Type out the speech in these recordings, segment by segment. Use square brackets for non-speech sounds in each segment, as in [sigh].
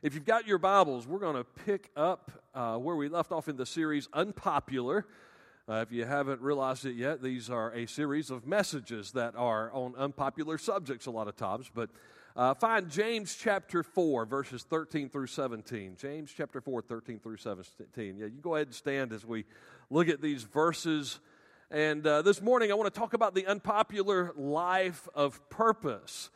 If you've got your Bibles, we're going to pick up uh, where we left off in the series Unpopular. Uh, if you haven't realized it yet, these are a series of messages that are on unpopular subjects a lot of times. But uh, find James chapter 4, verses 13 through 17. James chapter 4, 13 through 17. Yeah, you go ahead and stand as we look at these verses. And uh, this morning, I want to talk about the unpopular life of purpose.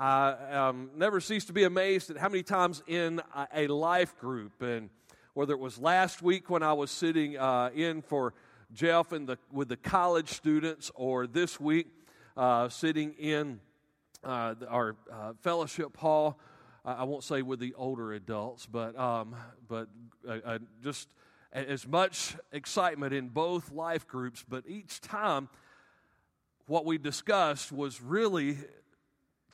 I um, never cease to be amazed at how many times in a, a life group, and whether it was last week when I was sitting uh, in for Jeff and the, with the college students, or this week uh, sitting in uh, our uh, fellowship hall. I won't say with the older adults, but um, but uh, uh, just as much excitement in both life groups. But each time, what we discussed was really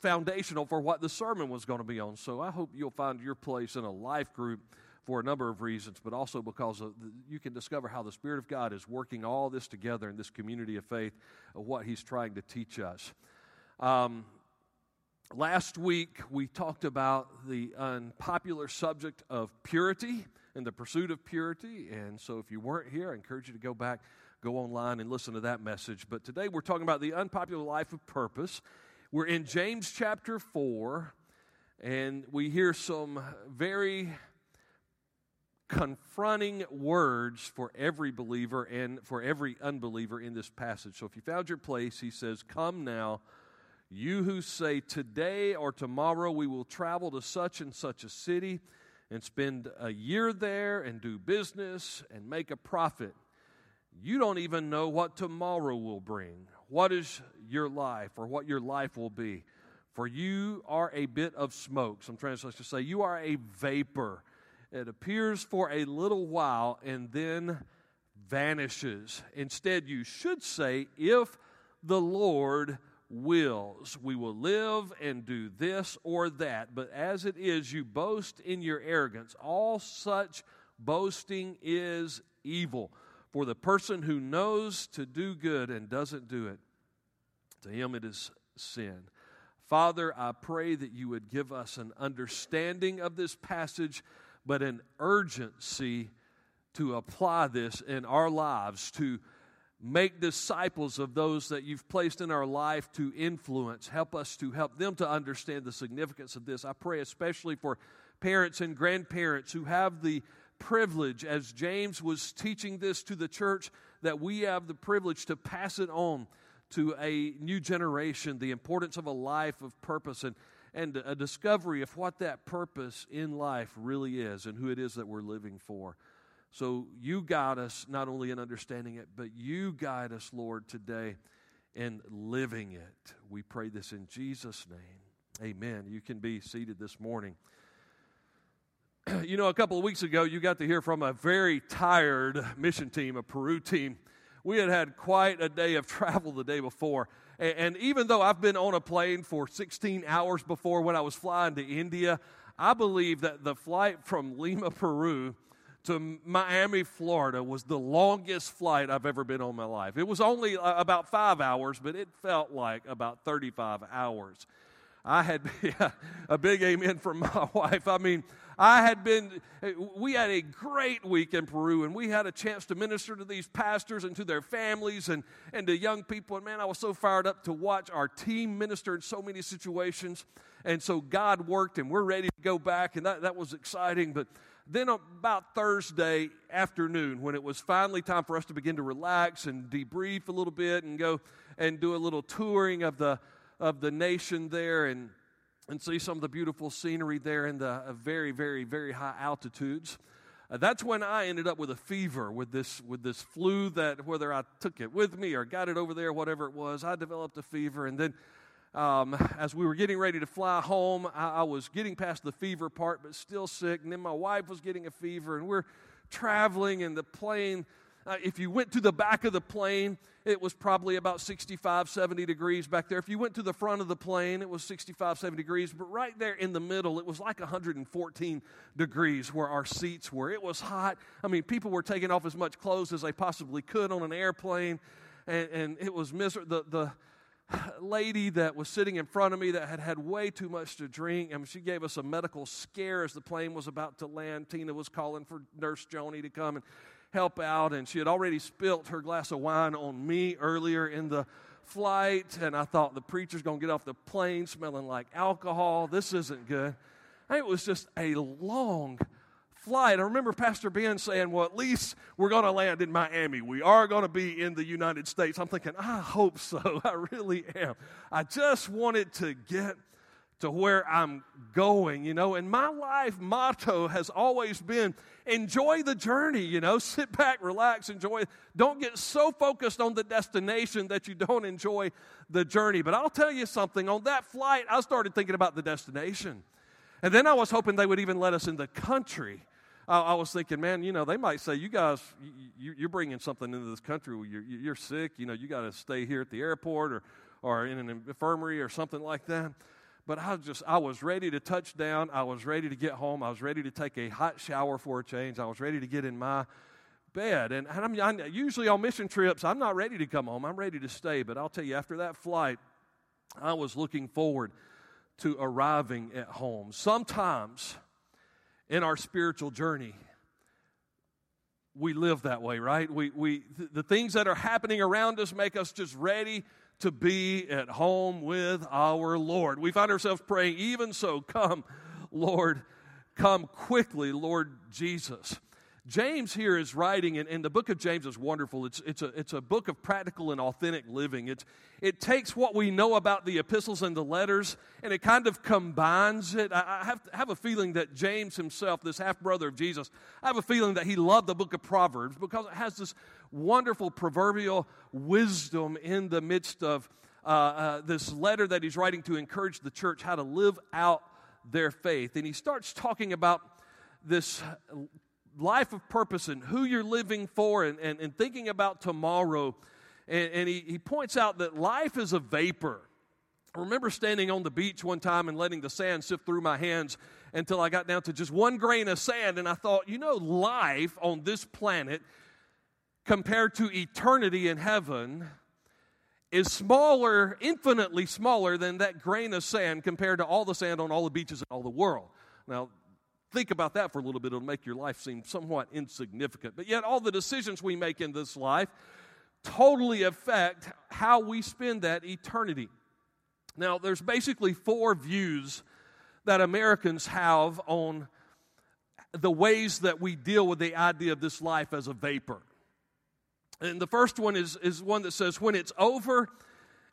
foundational for what the sermon was going to be on. So I hope you'll find your place in a life group for a number of reasons, but also because the, you can discover how the Spirit of God is working all this together in this community of faith, of what He's trying to teach us. Um, last week, we talked about the unpopular subject of purity and the pursuit of purity. And so, if you weren't here, I encourage you to go back, go online, and listen to that message. But today, we're talking about the unpopular life of purpose. We're in James chapter 4, and we hear some very confronting words for every believer and for every unbeliever in this passage. So if you found your place, he says, Come now, you who say, Today or tomorrow we will travel to such and such a city and spend a year there and do business and make a profit. You don't even know what tomorrow will bring. What is your life or what your life will be? For you are a bit of smoke. Some translations say, You are a vapor it appears for a little while and then vanishes. Instead, you should say, If the Lord wills, we will live and do this or that. But as it is, you boast in your arrogance. All such boasting is evil. For the person who knows to do good and doesn't do it, to him it is sin. Father, I pray that you would give us an understanding of this passage but an urgency to apply this in our lives, to make disciples of those that you've placed in our life to influence. Help us to help them to understand the significance of this. I pray especially for parents and grandparents who have the privilege, as James was teaching this to the church, that we have the privilege to pass it on to a new generation, the importance of a life of purpose. And and a discovery of what that purpose in life really is and who it is that we're living for. So you guide us not only in understanding it, but you guide us, Lord, today in living it. We pray this in Jesus' name. Amen. You can be seated this morning. [clears throat] you know, a couple of weeks ago, you got to hear from a very tired mission team, a Peru team. We had had quite a day of [laughs] travel the day before. And even though I've been on a plane for 16 hours before when I was flying to India, I believe that the flight from Lima, Peru to Miami, Florida was the longest flight I've ever been on in my life. It was only uh, about five hours, but it felt like about 35 hours. I had [laughs] a big amen from my [laughs] wife. I mean, I had been, we had a great week in Peru, and we had a chance to minister to these pastors and to their families and, and to young people. And man, I was so fired up to watch our team minister in so many situations. And so God worked, and we're ready to go back, and that, that was exciting. But then about Thursday afternoon, when it was finally time for us to begin to relax and debrief a little bit and go and do a little touring of the, of the nation there and and see some of the beautiful scenery there in the uh, very, very, very high altitudes. Uh, that's when I ended up with a fever, with this, with this flu that whether I took it with me or got it over there, whatever it was, I developed a fever. And then um, as we were getting ready to fly home, I, I was getting past the fever part, but still sick. And then my wife was getting a fever, and we're traveling, and the plane uh, if you went to the back of the plane, it was probably about 65, 70 degrees back there. If you went to the front of the plane, it was 65, 70 degrees. But right there in the middle, it was like 114 degrees where our seats were. It was hot. I mean, people were taking off as much clothes as they possibly could on an airplane, and, and it was miserable. The, the, lady that was sitting in front of me that had had way too much to drink. I mean, she gave us a medical scare as the plane was about to land. Tina was calling for Nurse Joni to come and help out, and she had already spilt her glass of wine on me earlier in the flight. And I thought the preacher's going to get off the plane smelling like alcohol. This isn't good. It was just a long flight. I remember Pastor Ben saying, Well, at least we're going to land in Miami. We are going to be in the United States. I'm thinking, I hope so. [laughs] I really am. I just wanted to get to where I'm going, you know. And my life motto has always been enjoy the journey, you know. Sit back, relax, enjoy. Don't get so focused on the destination that you don't enjoy the journey. But I'll tell you something on that flight, I started thinking about the destination. And then I was hoping they would even let us in the country. I, was thinking, man, you know, they might say, you guys, you, you're bringing something into this country. You're, you're sick. You know, you got to stay here at the airport or, or in an infirmary or something like that. But I just, I was ready to touch down. I was ready to get home. I was ready to take a hot shower for a change. I was ready to get in my bed. And, and I'm, I, usually on mission trips, I'm not ready to come home. I'm ready to stay. But I'll tell you, after that flight, I was looking forward to arriving at home. Sometimes in our spiritual journey, we live that way, right? We, we, the things that are happening around us make us just ready to be at home with our Lord. We find ourselves praying, even so, come, Lord, come quickly, Lord Jesus. James here is writing, and, and, the book of James is wonderful. It's, it's, a, it's a book of practical and authentic living. It's, it takes what we know about the epistles and the letters, and it kind of combines it. I, I have, have a feeling that James himself, this half brother of Jesus, I have a feeling that he loved the book of Proverbs because it has this wonderful proverbial wisdom in the midst of uh, uh, this letter that he's writing to encourage the church how to live out their faith. And he starts talking about this life of purpose and who you're living for and, and, and thinking about tomorrow. And, and he, he points out that life is a vapor. I remember standing on the beach one time and letting the sand sift through my hands until I got down to just one grain of sand. And I thought, you know, life on this planet compared to eternity in heaven is smaller, infinitely smaller than that grain of sand compared to all the sand on all the beaches in all the world. Now, think about that for a little bit. It'll make your life seem somewhat insignificant. But yet, all the decisions we make in this life totally affect how we spend that eternity. Now, there's basically four views that Americans have on the ways that we deal with the idea of this life as a vapor. And the first one is, is one that says, when it's over,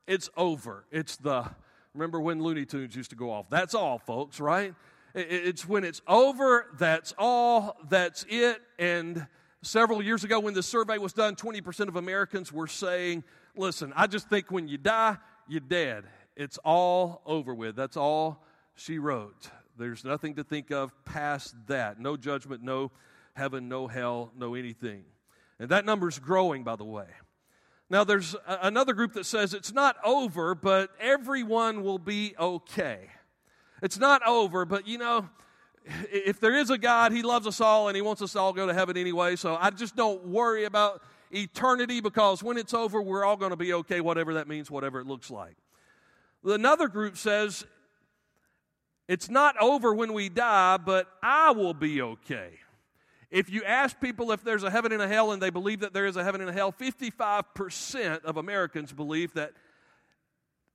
it's over. It's the, remember when Looney Tunes used to go off? That's all, folks, right? It's when it's over, that's all, that's it. And several years ago, when the survey was done, 20% of Americans were saying, Listen, I just think when you die, you're dead. It's all over with. That's all she wrote. There's nothing to think of past that. No judgment, no heaven, no hell, no anything. And that number's growing, by the way. Now, there's another group that says it's not over, but everyone will be okay. It's not over, but you know, if there is a God, He loves us all and He wants us to all go to heaven anyway. So I just don't worry about eternity because when it's over, we're all going to be okay, whatever that means, whatever it looks like. Another group says it's not over when we die, but I will be okay. If you ask people if there's a heaven and a hell and they believe that there is a heaven and a hell, 55% of Americans believe that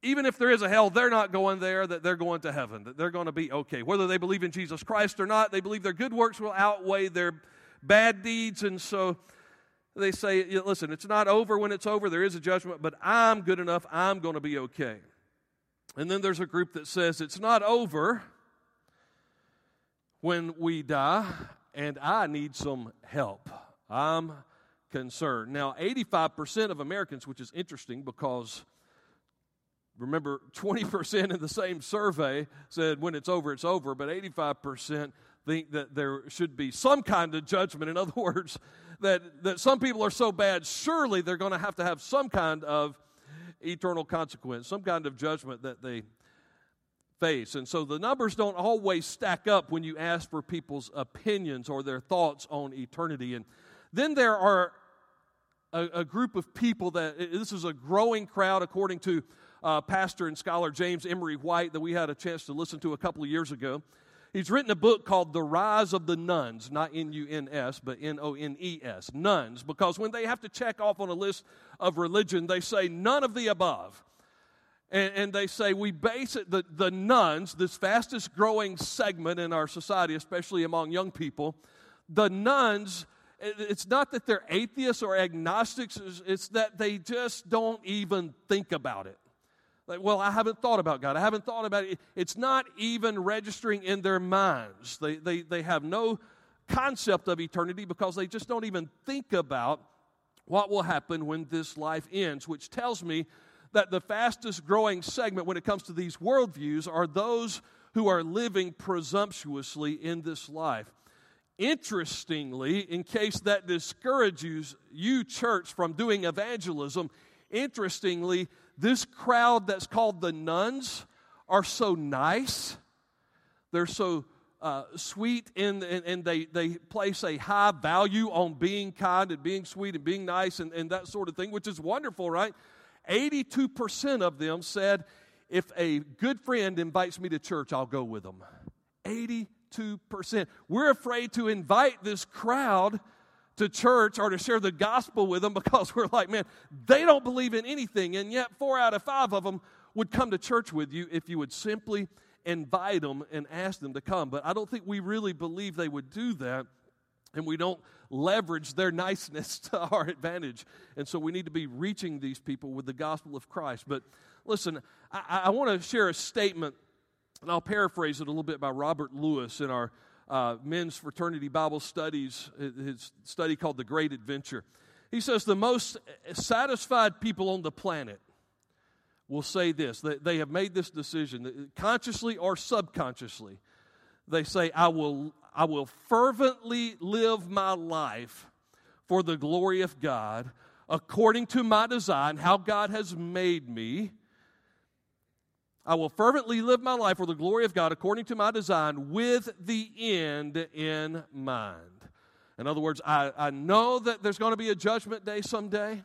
even if there is a hell, they're not going there, that they're going to heaven, that they're going to be okay. Whether they believe in Jesus Christ or not, they believe their good works will outweigh their bad deeds. And so they say, listen, it's not over when it's over. There is a judgment, but I'm good enough. I'm going to be okay. And then there's a group that says it's not over when we die, and I need some help. I'm concerned. Now, 85% of Americans, which is interesting because Remember, 20% in the same survey said when it's over, it's over, but 85% think that there should be some kind of judgment. In other [laughs] words, that, that some people are so bad, surely they're going to have to have some kind of eternal consequence, some kind of judgment that they face. And so the numbers don't always stack up when you ask for people's opinions or their thoughts on eternity. And then there are a, a group of people that this is a growing crowd according to uh, pastor and scholar James Emery White that we had a chance to listen to a couple of years ago. He's written a book called The Rise of the Nones, not N U N S, but N O N E S, nones, because when they have to check off on a list of religion, they say none of the above. And, and, they say we base it, the, the nones, this fastest growing segment in our society, especially among young people, the nones, it's not that they're atheists or agnostics, it's that they just don't even think about it. Like, well, I haven't thought about God. I haven't thought about it. It's not even registering in their minds. They, they, they have no concept of eternity because they just don't even think about what will happen when this life ends, which tells me that the fastest growing segment when it comes to these worldviews are those who are living presumptuously in this life. Interestingly, in case that discourages you, church, from doing evangelism, interestingly, this crowd that's called the nones are so nice. They're so uh, sweet in, and, and, they, they place a high value on being kind and being sweet and being nice and, and that sort of thing, which is wonderful, right? 82% of them said, if a good friend invites me to church, I'll go with them. 82%. We're afraid to invite this crowd to church or to share the gospel with them because [laughs] we're like, man, they don't believe in anything. And yet, four out of five of them would come to church with you if you would simply invite them and ask them to come. But I don't think we really believe they would do that. And we don't leverage their niceness [laughs] to our advantage. And so we need to be reaching these people with the gospel of Christ. But listen, I, I want to share a statement, and I'll paraphrase it a little bit by Robert Lewis in our uh, men's fraternity Bible studies, his study called The Great Adventure. He says the most satisfied people on the planet will say this that they have made this decision, consciously or subconsciously. They say, I will, I will fervently live my life for the glory of God according to my design, how God has made me. I will fervently live my life for the glory of God according to my design with the end in mind. In other words, I, I know that there's going to be a judgment day someday,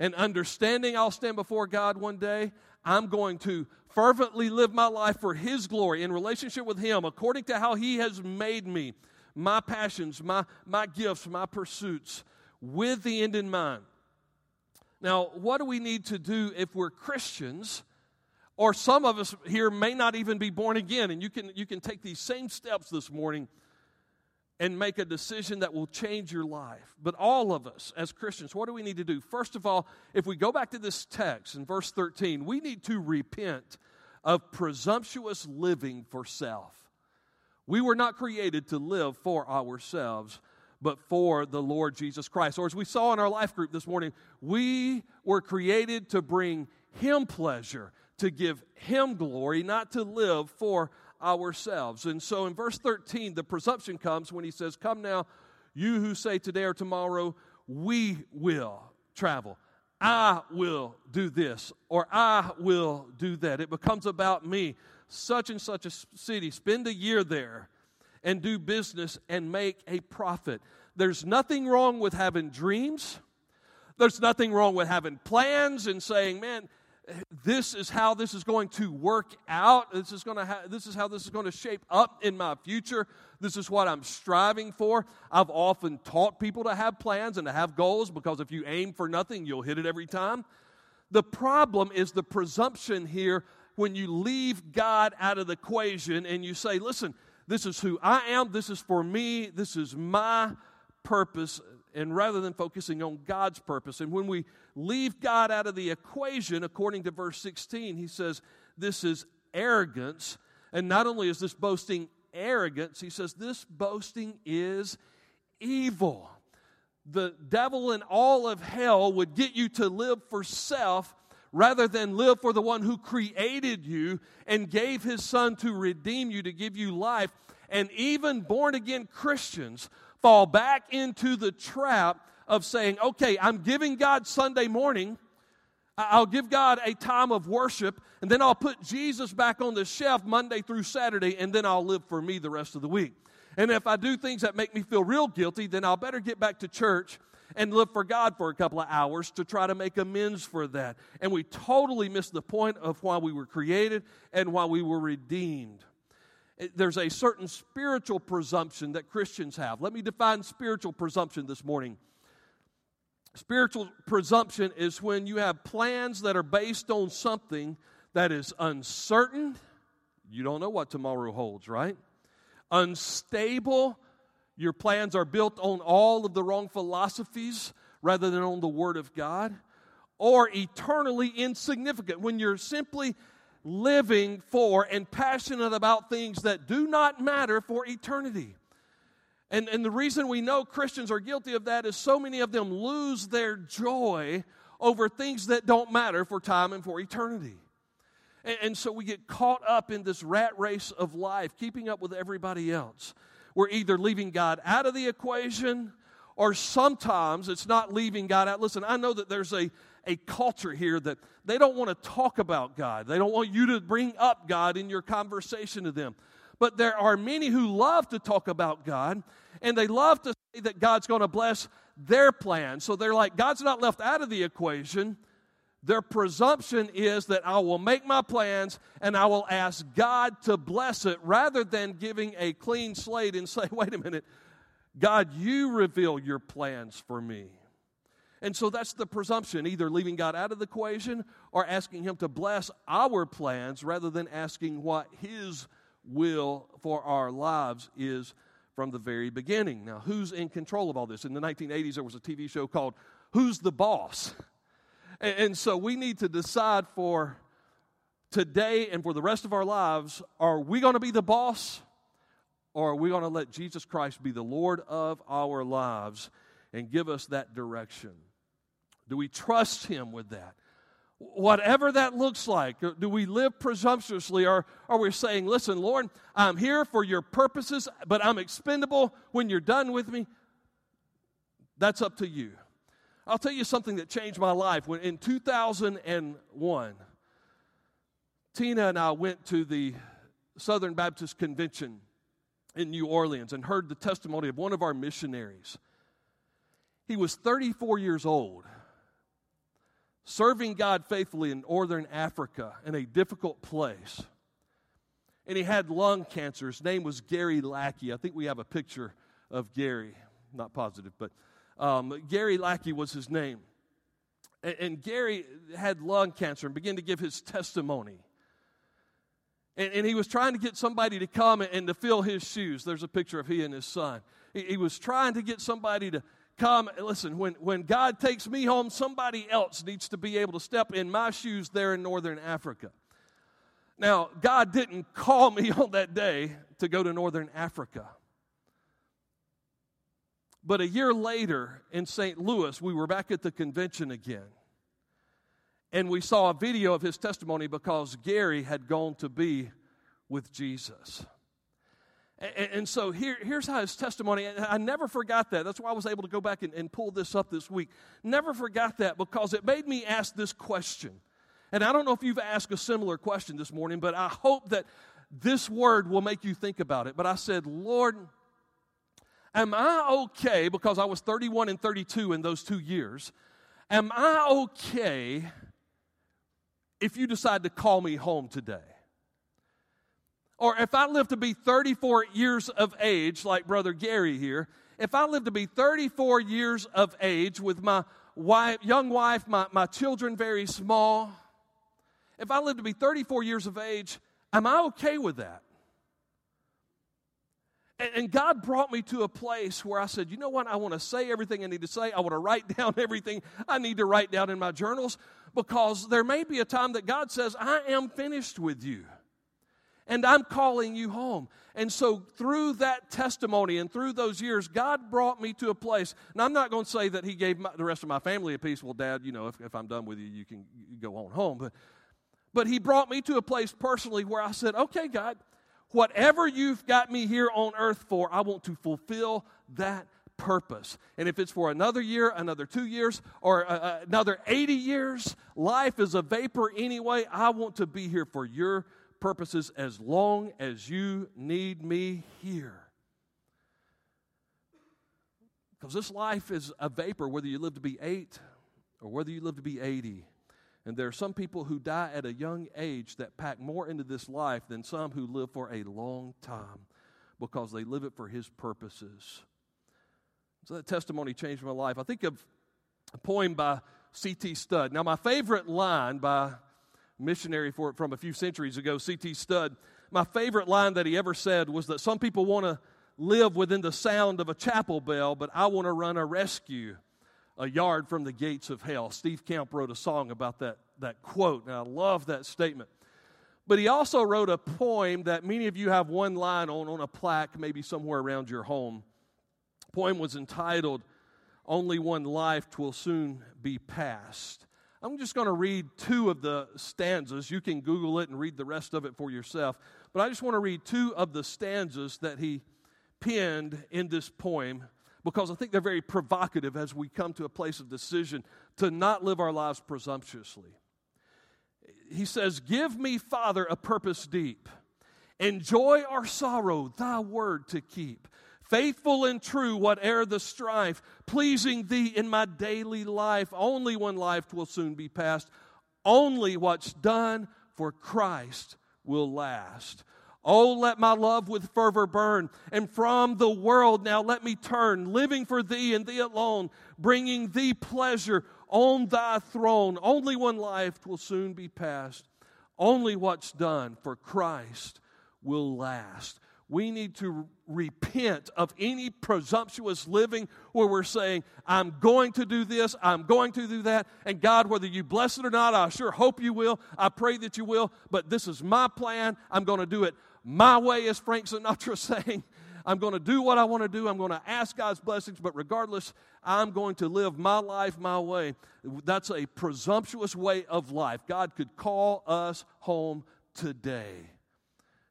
and understanding I'll stand before God one day, I'm going to fervently live my life for His glory in relationship with Him according to how He has made me, my passions, my, my gifts, my pursuits, with the end in mind. Now, what do we need to do if we're Christians? Or some of us here may not even be born again, and you can, you can take these same steps this morning and make a decision that will change your life. But all of us as Christians, what do we need to do? First of all, if we go back to this text in verse 13, we need to repent of presumptuous living for self. We were not created to live for ourselves, but for the Lord Jesus Christ. Or as we saw in our life group this morning, we were created to bring Him pleasure, to give Him glory, not to live for ourselves. And so in verse 13, the presumption comes when he says, Come now, you who say today or tomorrow, we will travel. I will do this or I will do that. It becomes about me. Such and such a city, spend a year there and do business and make a profit. There's nothing wrong with having dreams. There's nothing wrong with having plans and saying, man, this is how this is going to work out. This is, going to ha- this is how this is going to shape up in my future. This is what I'm striving for. I've often taught people to have plans and to have goals because if you aim for nothing, you'll hit it every time. The problem is the presumption here when you leave God out of the equation and you say, listen, this is who I am, this is for me, this is my purpose, and rather than focusing on God's purpose. And when we leave God out of the equation, according to verse 16, he says, This is arrogance. And not only is this boasting arrogance, he says, This boasting is evil. The devil and all of hell would get you to live for self rather than live for the one who created you and gave his son to redeem you, to give you life. And even born again Christians fall back into the trap of saying, okay, I'm giving God Sunday morning. I'll give God a time of worship, and then I'll put Jesus back on the shelf Monday through Saturday, and then I'll live for me the rest of the week. And if I do things that make me feel real guilty, then I'll better get back to church and live for God for a couple of hours to try to make amends for that. And we totally miss the point of why we were created and why we were redeemed. There's a certain spiritual presumption that Christians have. Let me define spiritual presumption this morning. Spiritual presumption is when you have plans that are based on something that is uncertain. You don't know what tomorrow holds, right? Unstable. Your plans are built on all of the wrong philosophies rather than on the Word of God. Or eternally insignificant when you're simply living for and passionate about things that do not matter for eternity. And, and the reason we know Christians are guilty of that is so many of them lose their joy over things that don't matter for time and for eternity. And, and so we get caught up in this rat race of life, keeping up with everybody else. We're either leaving God out of the equation or sometimes it's not leaving God out. Listen, I know that there's a, a culture here that they don't want to talk about God. They don't want you to bring up God in your conversation to them. But there are many who love to talk about God, and they love to say that God's going to bless their plan. So they're like, God's not left out of the equation. Their presumption is that I will make my plans and I will ask God to bless it rather than giving a clean slate and say, [laughs] wait a minute, God, you reveal your plans for me. And so that's the presumption either leaving God out of the equation or asking Him to bless our plans rather than asking what His will for our lives is from the very beginning. Now, who's in control of all this? In the 1980s, there was a TV show called Who's the Boss? And, so we need to decide for today and for the rest of our lives are we going to be the boss or are we going to let Jesus Christ be the Lord of our lives and give us that direction? Do we trust Him with that? whatever that looks like. Do we live presumptuously or are we saying, listen, Lord, I'm here for your purposes, but I'm expendable when you're done with me? That's up to you. I'll tell you something that changed my life. When in 2001, Tina and I went to the Southern Baptist Convention in New Orleans and heard the testimony of one of our missionaries. He was 34 years old serving God faithfully in northern Africa in a difficult place. And he had lung cancer. His name was Gary Lackey. I think we have a picture of Gary. Not positive, but um, Gary Lackey was his name. And, and, Gary had lung cancer and began to give his testimony. And, and, he was trying to get somebody to come and, to fill his shoes. There's a picture of he and his son. He, he was trying to get somebody to, come, listen, when, when God takes me home, somebody else needs to be able to step in my shoes there in northern Africa. Now, God didn't call me [laughs] on that day to go to northern Africa. But a year later in St. Louis, we were back at the convention again. And we saw a video of his testimony because Gary had gone to be with Jesus. And, and, so here, here's how his testimony, I never forgot that. That's why I was able to go back and, and pull this up this week. Never forgot that because it made me ask this question. And I don't know if you've asked a similar question this morning, but I hope that this word will make you think about it. But I said, Lord, am I okay, because I was 31 and 32 in those two years, am I okay if you decide to call me home today? Or if I live to be 34 years of age, like Brother Gary here, if I live to be 34 years of age with my wife, young wife, my, my children very small, if I live to be 34 years of age, am I okay with that? And, and God brought me to a place where I said, you know what? I want to say everything I need to say. I want to write [laughs] down everything I need to write down in my journals because there may be a time that God says, I am finished with you and I'm calling you home. And so, through that testimony and through those years, God brought me to a place. And I'm not going to say that He gave my, the rest of my family a peace. Well, Dad, you know, if, if I'm done with you, you can go on home. But, but He brought me to a place personally where I said, okay, God, whatever you've got me here on earth for, I want to fulfill that purpose. And if it's for another year, another two years, or uh, uh another 80 years, life is a vapor anyway. I want to be here for your purposes as long as you need me here. Because this life is a vapor, whether you live to be eight or whether you live to be 80. And there are some people who die at a young age that pack more into this life than some who live for a long time because they live it for His purposes. So that testimony changed my life. I think of a poem by C.T. Studd. Now, my favorite line by missionary for, from a few centuries ago, C.T. Studd, my favorite line that he ever said was that some people want to live within the sound of a chapel bell, but I want to run a rescue a yard from the gates of hell. Steve Camp wrote a song about that, that quote, and I love that statement. But he also wrote a poem that many of you have one line on on a plaque, maybe somewhere around your home. The poem was entitled, Only One Life Twill Soon Be Past. I'm just going to read two of the stanzas. You can Google it and read the rest of it for yourself. But I just want to read two of the stanzas that he penned in this poem because I think they're very provocative as we come to a place of decision to not live our lives presumptuously. He says, Give me, Father, a purpose deep. Enjoy our sorrow, thy word to keep. Faithful and true, whate'er the strife, pleasing thee in my daily life. Only one life will soon be past. Only what's done for Christ will last. Oh, let my love with fervor burn, and from the world now let me turn, living for thee and thee alone, bringing thee pleasure on thy throne. Only one life will soon be past. Only what's done for Christ will last. We need to repent of any presumptuous living where we're saying, I'm going to do this, I'm going to do that, and God, whether you bless it or not, I sure hope you will. I pray that you will, but this is my plan. I'm going to do it my way, as Frank Sinatra [laughs] is saying. I'm going to do what I want to do. I'm going to ask God's blessings, but regardless, I'm going to live my life my way. That's a presumptuous way of life. God could call us home today.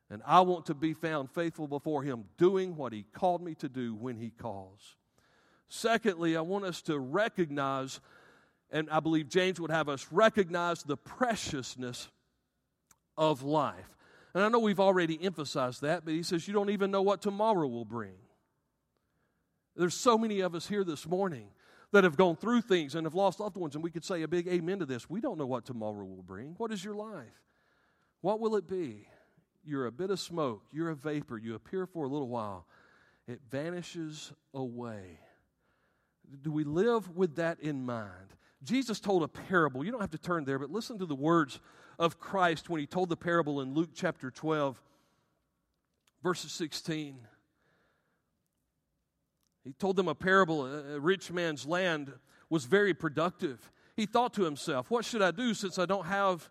And I want to be found faithful before Him, doing what He called me to do when He calls. Secondly, I want us to recognize, and I believe James would have us recognize the preciousness of life. And I know we've already emphasized that, but he says, You don't even know what tomorrow will bring. There's so many of us here this morning that have gone through things and have lost loved ones, and we could say a big amen to this. We don't know what tomorrow will bring. What is your life? What will it be? You're a bit of smoke, you're a vapor, you appear for a little while, it vanishes away. Do we live with that in mind? Jesus told a parable. You don't have to turn there, but listen to the words of Christ when he told the parable in Luke chapter 12, verses 16. He told them a parable. A rich man's land was very productive. He thought to himself, What should I do since I don't have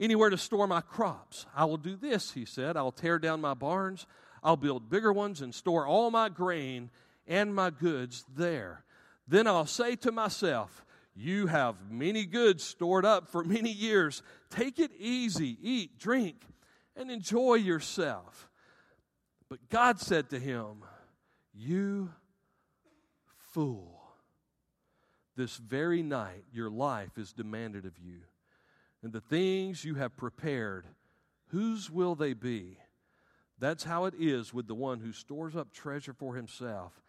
anywhere to store my crops? I will do this, he said. I'll tear down my barns, I'll build bigger ones, and store all my grain and my goods there. Then I'll say to myself, you have many goods stored up for many years. Take it easy, eat, drink, and enjoy yourself. But God said to him, You fool. This very night your life is demanded of you. And the things you have prepared, whose will they be? That's how it is with the one who stores up treasure for himself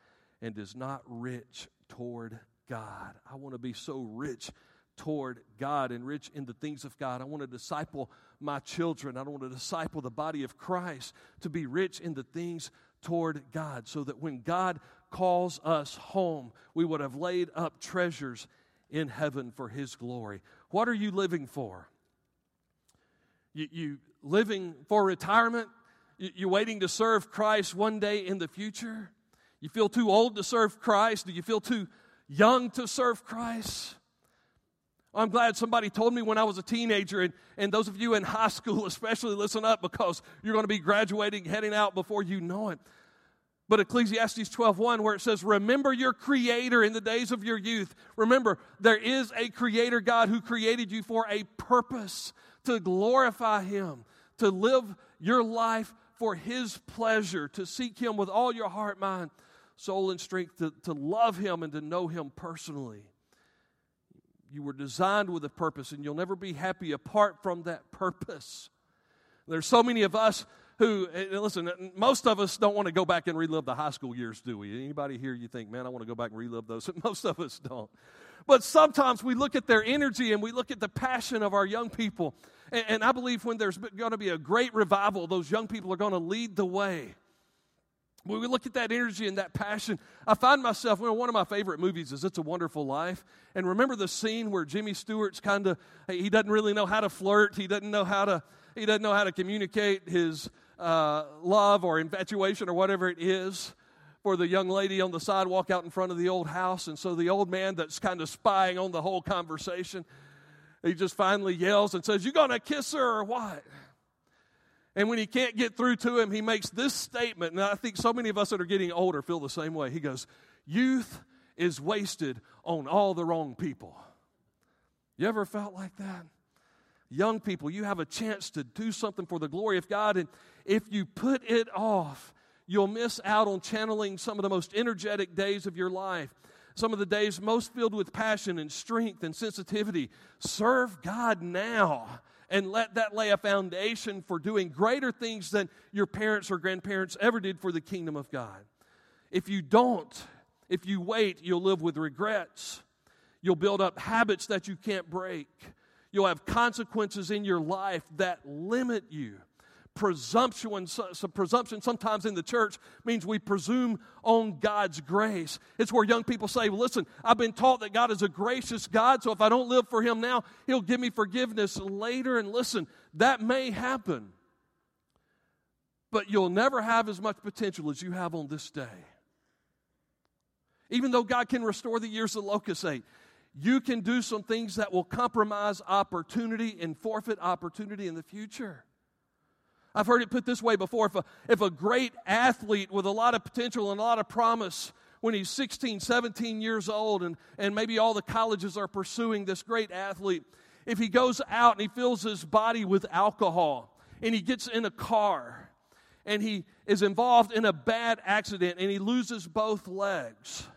and is not rich toward God. I want to be so rich toward God and rich in the things of God. I want to disciple my children. I don't want to disciple the body of Christ to be rich in the things toward God so that when God calls us home, we would have laid up treasures in heaven for His glory. What are you living for? You, you living for retirement? You, you waiting to serve Christ one day in the future? You feel too old to serve Christ? Do you feel too young to serve Christ. I'm glad somebody told me when I was a teenager, and, and those of you in high school [laughs] especially, listen up because you're going to be graduating, heading out before you know it. But Ecclesiastes 12:1, where it says, Remember your creator in the days of your youth. Remember, there is a creator God who created you for a purpose to glorify him, to live your life for his pleasure, to seek him with all your heart, mind, soul, and strength to, to love Him and to know Him personally. You were designed with a purpose, and you'll never be happy apart from that purpose. There's so many of us who, eh, eh, listen, eh, most of us don't want to go back and relive the high school years, do we? Anybody here, you think, man, I want to go back and relive those? [laughs] Most of us don't. But sometimes we look at their energy and we look at the passion of our young people. And, and I believe when there's going to be a great revival, those young people are going to lead the way. When we look at that energy and that passion, I find myself, you know, one of my favorite movies is It's a Wonderful Life. And remember the scene where Jimmy Stewart's kind of, he doesn't really know how to flirt, he doesn't know how to, he doesn't know how to communicate his uh, love or infatuation or whatever it is for the young lady on the sidewalk out in front of the old house. And so the old man that's kind of spying on the whole conversation, he just finally yells and says, You gonna kiss her or what? And when he can't get through to him, he makes this statement. And I think so many of us that are getting older feel the same way. He goes, Youth is wasted on all the wrong people. You ever felt like that? Young people, you have a chance to do something for the glory of God. And if you put it off, you'll miss out on channeling some of the most energetic days of your life. Some of the days most filled with passion and strength and sensitivity. Serve God now and let that lay a foundation for doing greater things than your parents or grandparents ever did for the kingdom of God. If you don't, if you wait, you'll live with regrets. You'll build up habits that you can't break. You'll have consequences in your life that limit you presumption, some presumption sometimes in the church means we presume on God's grace. It's where young people say, listen, I've been taught that God is a gracious God, so if I don't live for Him now, He'll give me forgiveness later. And listen, that may happen, but you'll never have as much potential as you have on this day. Even though God can restore the years the locusts ate, you can do some things that will compromise opportunity and forfeit opportunity in the future. I've heard it put this way before if a, if a great athlete with a lot of potential and a lot of promise, when he's 16, 17 years old, and, and maybe all the colleges are pursuing this great athlete, if he goes out and he fills his body with alcohol and he gets in a car and he is involved in a bad accident and he loses both legs,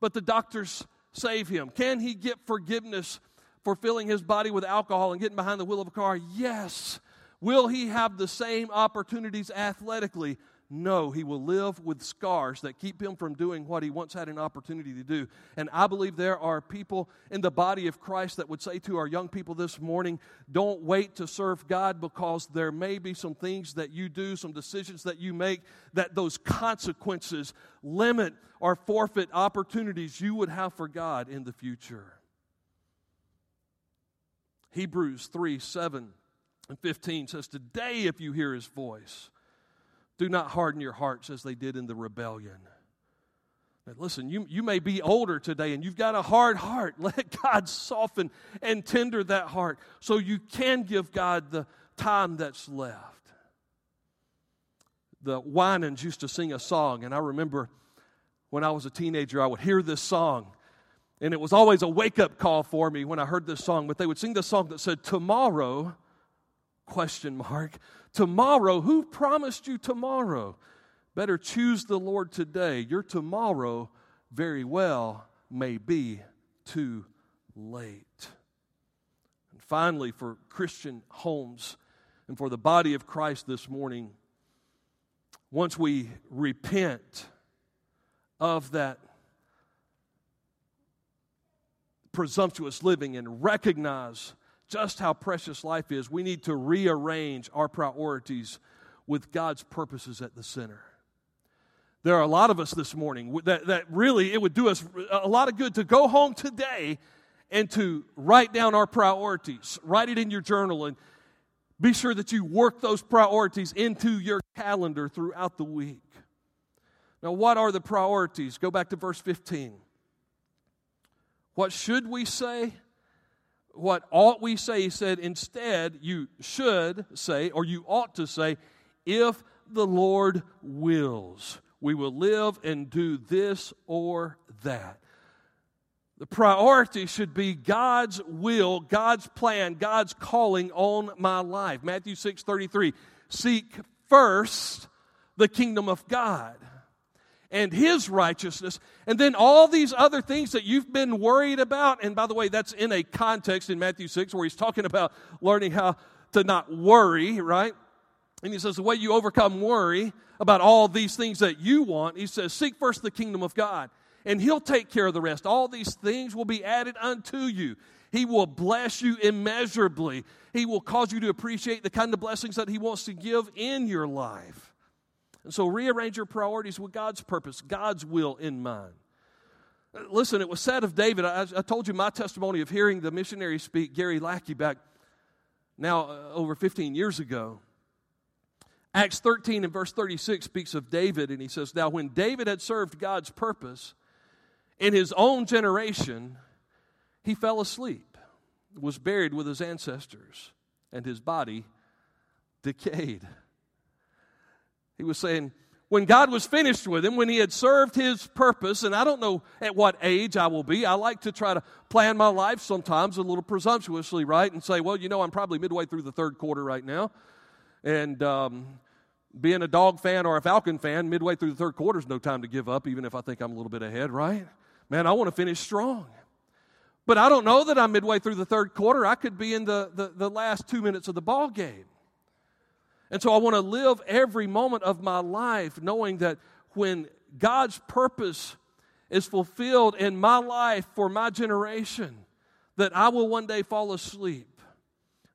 but the doctors save him, can he get forgiveness for filling his body with alcohol and getting behind the wheel of a car? Yes. Will he have the same opportunities athletically? No, he will live with scars that keep him from doing what he once had an opportunity to do. And I believe there are people in the body of Christ that would say to our young people this morning don't wait to serve God because there may be some things that you do, some decisions that you make, that those consequences limit or forfeit opportunities you would have for God in the future. Hebrews 3 7 and 15 says, Today, if you hear his voice, do not harden your hearts as they did in the rebellion. Now, listen, you, you may be older today and you've got a hard heart. [laughs] Let God soften and tender that heart so you can give God the time that's left. The Winans used to sing a song, and I remember when I was a teenager, I would hear this song, and it was always a wake up call for me when I heard this song. But they would sing this song that said, Tomorrow question mark. Tomorrow who promised you tomorrow? Better choose the lord today. Your tomorrow very well may be too late. And finally for christian homes and for the body of christ this morning once we repent of that presumptuous living and recognize just how precious life is, we need to rearrange our priorities with God's purposes at the center. There are a lot of us this morning that, that really it would do us a lot of good to go home today and to write down our priorities. Write it in your journal and be sure that you work those priorities into your calendar throughout the week. Now, what are the priorities? Go back to verse 15. What should we say? What ought we say? He said, instead, you should say, or you ought to say, if the Lord wills, we will live and do this or that. The priority should be God's will, God's plan, God's calling on my life. Matthew 6 33. Seek first the kingdom of God and his righteousness. And then all these other things that you've been worried about. And by the way, that's in a context in Matthew 6 where he's talking about learning how to not worry, right? And he says, the way you overcome worry about all these things that you want, he says, seek first the kingdom of God, and he'll take care of the rest. All these things will be added unto you. He will bless you immeasurably. He will cause you to appreciate the kind of blessings that he wants to give in your life. And so rearrange your priorities with God's purpose, God's will in mind. Listen, it was said of David, I, I told you my testimony of hearing the missionary speak, Gary Lackey, back now uh, over 15 years ago. Acts 13 and verse 36 speaks of David, and he says, Now, when David had served God's purpose in his own generation, he fell asleep, was buried with his ancestors, and his body decayed. He was saying, when God was finished with him, when he had served his purpose, and I don't know at what age I will be, I like to try to plan my life sometimes a little presumptuously, right? And say, well, you know, I'm probably midway through the third quarter right now. And um, being a dog fan or a Falcon fan, midway through the third quarter is no time to give up, even if I think I'm a little bit ahead, right? Man, I want to finish strong. But I don't know that I'm midway through the third quarter. I could be in the, the, the last two minutes of the ball game. And so I want to live every moment of my life knowing that when God's purpose is fulfilled in my life for my generation, that I will one day fall asleep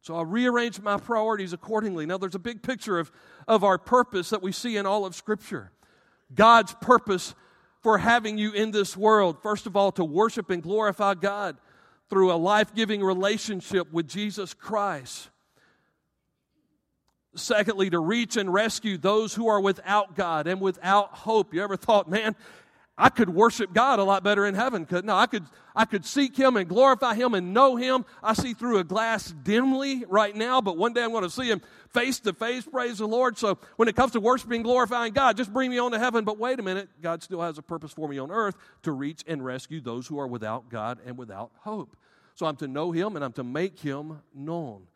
so I'll rearrange my priorities accordingly. Now, there's a big picture of, of our purpose that we see in all of Scripture. God's purpose for having you in this world. First of all, to worship and glorify God through a life giving relationship with Jesus Christ. Secondly, to reach and rescue those who are without God and without hope. You ever thought, man, I could worship God a lot better in heaven, couldn't I? I could, I could seek Him and glorify Him and know Him. I see through a glass dimly right now, but one day I'm going to see Him face to face. Praise the Lord. So when it comes to worshiping, glorifying God, just bring me on to heaven. But wait a minute, God still has a purpose for me on earth to reach and rescue those who are without God and without hope. So I'm to know Him and I'm to make Him known.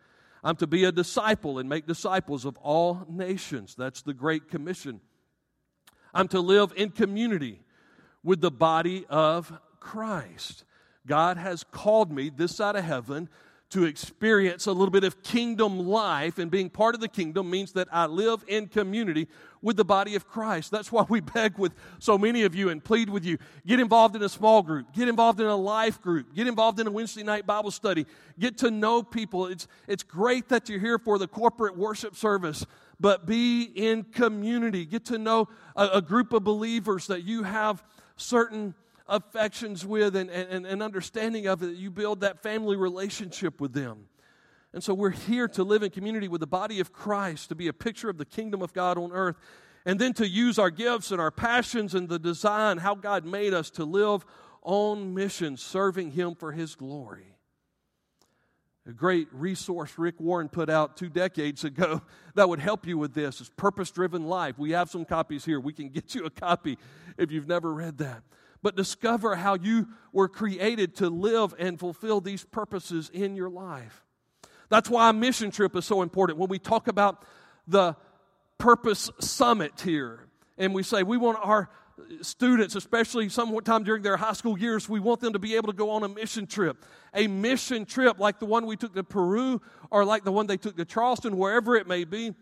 I'm to be a disciple and make disciples of all nations. That's the Great Commission. I'm to live in community with the body of Christ. God has called me this side of heaven to experience a little bit of kingdom life, and being part of the kingdom means that I live in community with the body of Christ. That's why we beg with so many of you and plead with you get involved in a small group, get involved in a life group, get involved in a Wednesday night Bible study, get to know people. It's, it's great that you're here for the corporate worship service, but be in community. Get to know a, a group of believers that you have certain affections with and, and, and understanding of it, you build that family relationship with them. And so we're here to live in community with the body of Christ, to be a picture of the kingdom of God on earth, and then to use our gifts and our passions and the design, how God made us to live on mission, serving Him for His glory. A great resource Rick Warren put out two decades ago [laughs] that would help you with this is Purpose Driven Life. We have some copies here. We can get you a copy if you've never read that. But discover how you were created to live and fulfill these purposes in your life. That's why a mission trip is so important. When we talk about the Purpose Summit here, and we say we want our students, especially sometime during their high school years, we want them to be able to go on a mission trip. A mission trip like the one we took to Peru or like the one they took to Charleston, wherever it may be,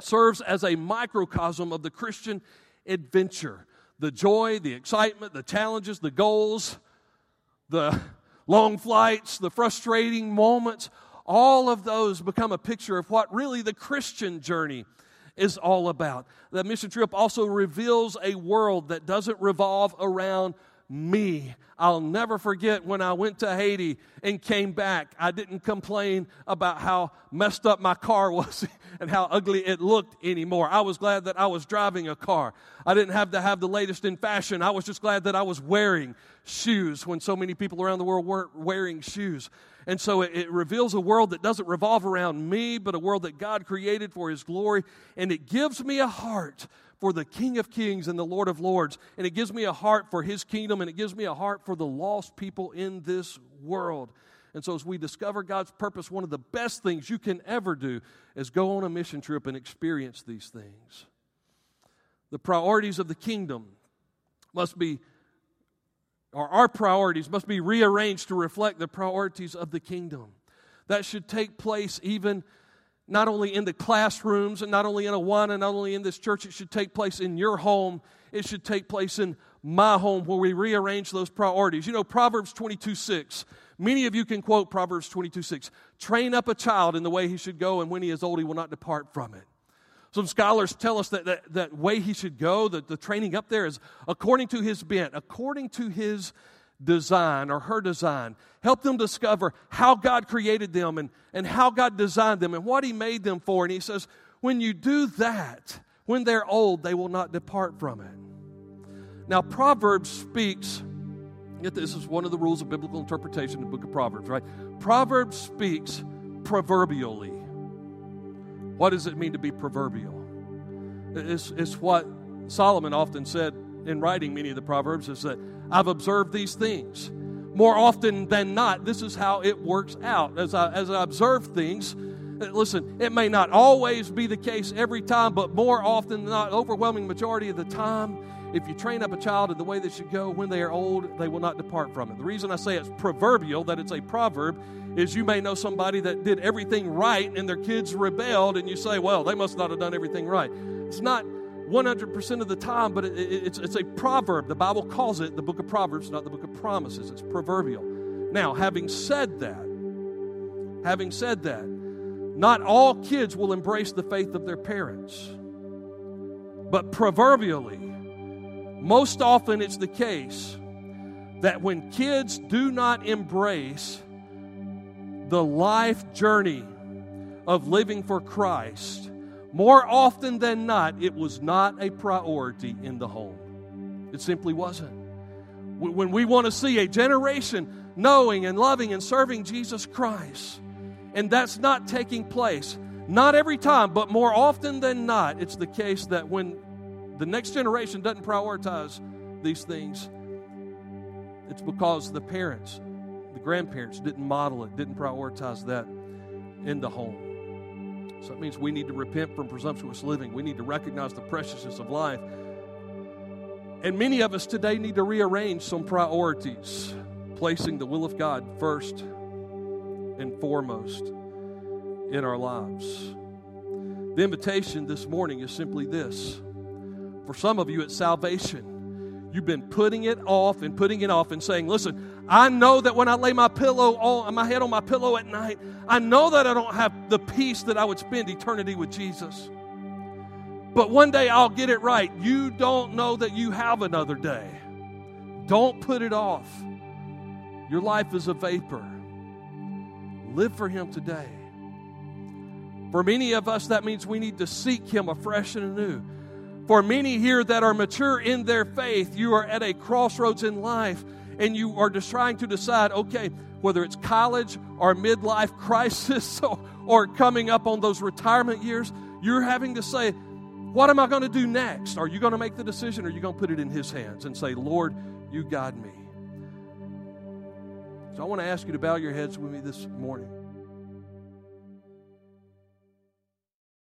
serves as a microcosm of the Christian adventure. The joy, the excitement, the challenges, the goals, the long flights, the frustrating moments, all of those become a picture of what really the Christian journey is all about. The mission trip also reveals a world that doesn't revolve around me. I'll never forget when I went to Haiti and came back. I didn't complain about how messed up my car [laughs] was and how ugly it looked anymore. I was glad that I was driving a car. I didn't have to have the latest in fashion. I was just glad that I was wearing shoes when so many people around the world weren't wearing shoes. And so it, it, reveals a world that doesn't revolve around me, but a world that God created for His glory. And it gives me a heart for the King of Kings and the Lord of Lords. And it gives me a heart for His kingdom, and it gives me a heart for the lost people in this world. And so, as we discover God's purpose, one of the best things you can ever do is go on a mission trip and experience these things. The priorities of the kingdom must be or our priorities must be rearranged to reflect the priorities of the kingdom. That should take place even not only in the classrooms and not only in Awana, not only in this church, it should take place in your home. It should take place in my home where we rearrange those priorities. You know, Proverbs 22 6. Many of you can quote Proverbs 22 6. Train up a child in the way he should go, and when he is old, he will not depart from it. Some scholars tell us that that, that way he should go, that the training up there is according to his bent, according to his design or her design. Help them discover how God created them and, and how God designed them and what He made them for. And He says, when you do that, when they're old, they will not depart from it. Now, Proverbs speaks, this is one of the rules of biblical interpretation in the book of Proverbs, right? Proverbs speaks proverbially. What does it mean to be proverbial? It's, it's what Solomon often said in writing many of the Proverbs is that I've observed these things. More often than not, this is how it works out. As I, as I observe things, uh, listen, it may not always be the case every time, but more often than not, overwhelming majority of the time, if you train up a child in the way they should go when they are old, they will not depart from it. The reason I say it's proverbial, that it's a proverb, is you may know somebody that did everything right and their kids rebelled, and you say, well, they must not have done everything right. It's not 100% of the time, but it, it, it's, it's a proverb. The Bible calls it the book of Proverbs, not the book of promises. It's proverbial. Now, having said that, having said that, not all kids will embrace the faith of their parents. But proverbially, most often it's the case that when kids do not embrace the life journey of living for Christ, more often than not, it was not a priority in the home. It simply wasn't. When we want to see a generation knowing and loving and serving Jesus Christ, and that's not taking place, not every time, but more often than not, it's the case that when the next generation doesn't prioritize these things, it's because the parents, the grandparents didn't model it, didn't prioritize that in the home. So it means we need to repent from presumptuous living. We need to recognize the preciousness of life. And many of us today need to rearrange some priorities, placing the will of God first and foremost in our lives. The invitation this morning is simply this. For some of you, it's salvation. You've been putting it off and putting it off and saying, Listen, I know that when I lay my pillow on my head on my pillow at night, I know that I don't have the peace that I would spend eternity with Jesus. But one day I'll get it right. You don't know that you have another day. Don't put it off. Your life is a vapor. Live for Him today. For many of us, that means we need to seek Him afresh and anew. For many here that are mature in their faith, you are at a crossroads in life and you are just trying to decide okay, whether it's college or midlife [laughs] crisis or, or coming up on those retirement years, you're having to say, what am I going to do next? Are you going to make the decision or are you going to put it in His hands and say, Lord, you guide me? So I want to ask you to bow your heads with me this morning.